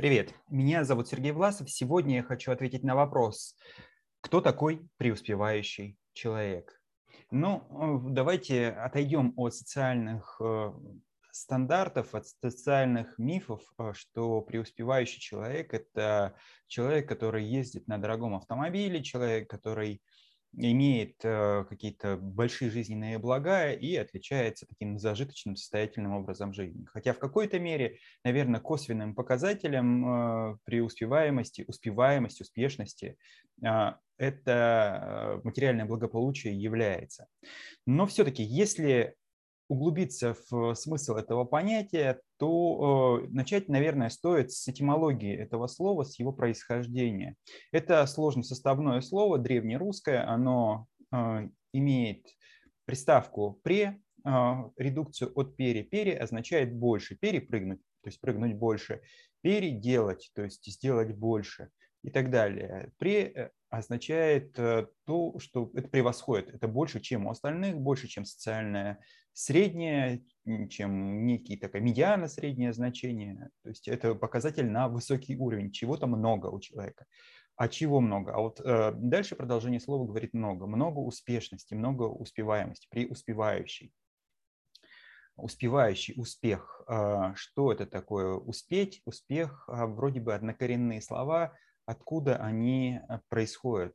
Привет, меня зовут Сергей Власов. Сегодня я хочу ответить на вопрос, кто такой преуспевающий человек? Ну, э, давайте отойдем от социальных э, стандартов, от социальных мифов, э, что преуспевающий человек – это человек, который ездит на дорогом автомобиле, человек, который имеет э, какие-то большие жизненные блага и отличается таким зажиточным, состоятельным образом жизни. Хотя в какой-то мере, наверное, косвенным показателем э, преуспеваемости, успеваемости, успешности э, это материальное благополучие является. Но все-таки, если углубиться в смысл этого понятия, то э, начать, наверное, стоит с этимологии этого слова, с его происхождения. Это сложно составное слово, древнерусское, оно э, имеет приставку «пре», э, редукцию от «пере». «Пере» означает «больше», «перепрыгнуть», то есть прыгнуть больше, «переделать», то есть сделать больше и так далее. «Пре» означает то, что это превосходит, это больше, чем у остальных, больше, чем социальная среднее, чем некий такая медиана среднее значение. То есть это показатель на высокий уровень. Чего-то много у человека. А чего много? А вот э, дальше продолжение слова говорит много. Много успешности, много успеваемости, преуспевающий. Успевающий, успех. Э, что это такое? Успеть, успех, э, вроде бы однокоренные слова, откуда они э, происходят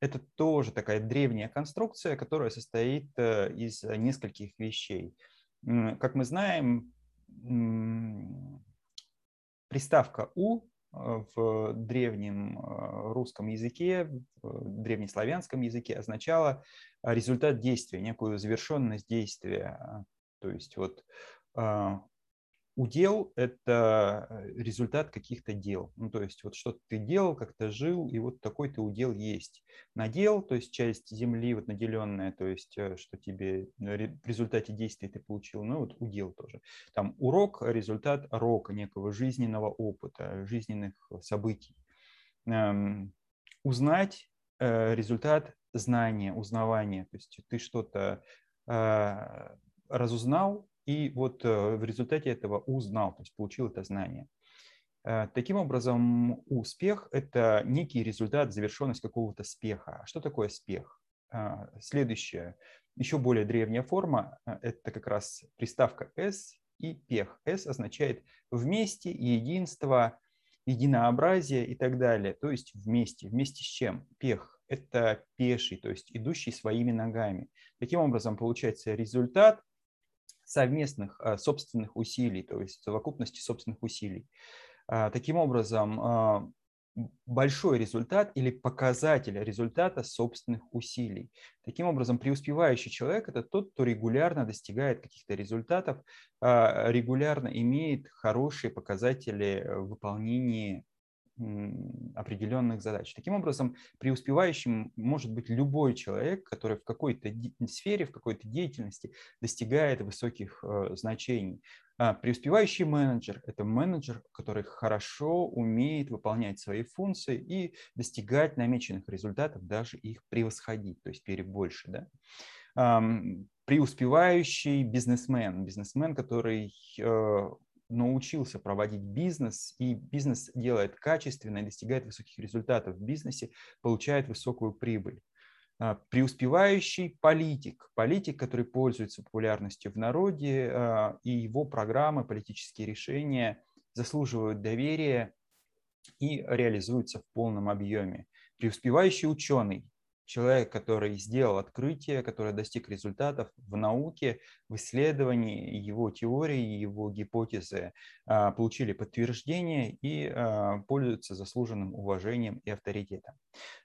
это тоже такая древняя конструкция, которая состоит э, из нескольких вещей. Как мы знаем, приставка «у» э, в древнем э, русском языке, в древнеславянском языке означала результат действия, некую завершенность действия. То есть вот удел – это э, результат каких-то дел. Ну, то есть вот что-то ты делал, как-то жил, и вот такой ты удел есть. Надел, то есть часть земли вот наделенная, то есть э, что тебе в результате действия ты получил, ну вот удел тоже. Там урок – результат рока, некого жизненного опыта, жизненных событий. Эм, узнать э, – результат знания, узнавания. То есть ты что-то разузнал, и вот э, в результате этого узнал, то есть получил это знание. Э, таким образом, успех – это некий результат, завершенность какого-то спеха. Что такое спех? Э, следующая, еще более древняя форма – это как раз приставка «с» и пех. «С» означает вместе, единство, единообразие и так далее. То есть вместе. Вместе с чем? Пех – это пеший, то есть идущий своими ногами. Таким образом, получается результат совместных а, собственных усилий, то есть совокупности собственных усилий. А, таким образом, а, большой результат или показатель результата собственных усилий. Таким образом, преуспевающий человек – это тот, кто регулярно достигает каких-то результатов, регулярно имеет хорошие показатели в выполнении определенных задач. Таким образом, преуспевающим может быть любой человек, который в какой-то сфере, в какой-то деятельности достигает высоких э, значений. А преуспевающий менеджер – это менеджер, который хорошо умеет выполнять свои функции и достигать намеченных результатов, даже их превосходить, то есть перебольше. Да? Преуспевающий бизнесмен – бизнесмен, который э, научился проводить бизнес, и бизнес делает качественно и достигает высоких результатов в бизнесе, получает высокую прибыль. А, преуспевающий политик, политик, который пользуется популярностью в народе, а, и его программы, политические решения заслуживают доверия и реализуются в полном объеме. Преуспевающий ученый, человек, который сделал открытие, который достиг результатов в науке, в исследовании, его теории, его гипотезы а, получили подтверждение и а, пользуются заслуженным уважением и авторитетом.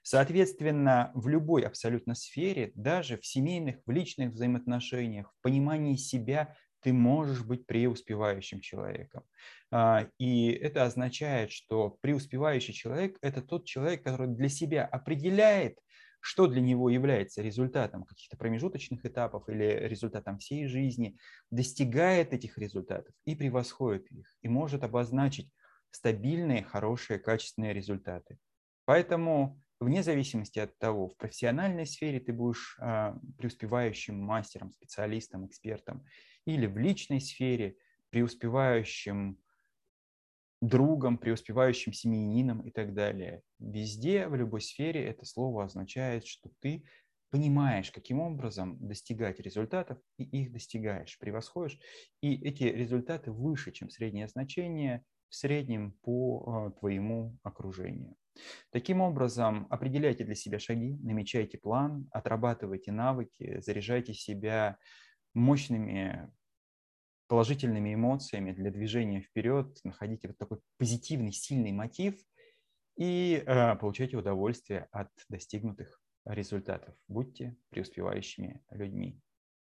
Соответственно, в любой абсолютно сфере, даже в семейных, в личных взаимоотношениях, в понимании себя ты можешь быть преуспевающим человеком. А, и это означает, что преуспевающий человек – это тот человек, который для себя определяет, что для него является результатом каких-то промежуточных этапов или результатом всей жизни, достигает этих результатов и превосходит их, и может обозначить стабильные, хорошие, качественные результаты. Поэтому вне зависимости от того, в профессиональной сфере ты будешь а, преуспевающим мастером, специалистом, экспертом, или в личной сфере преуспевающим другом, преуспевающим семьянином и так далее. Везде, в любой сфере это слово означает, что ты понимаешь, каким образом достигать результатов, и их достигаешь, превосходишь, и эти результаты выше, чем среднее значение в среднем по э, твоему окружению. Таким образом, определяйте для себя шаги, намечайте план, отрабатывайте навыки, заряжайте себя мощными положительными эмоциями для движения вперед, находите вот такой позитивный, сильный мотив и э, получайте удовольствие от достигнутых результатов. Будьте преуспевающими людьми.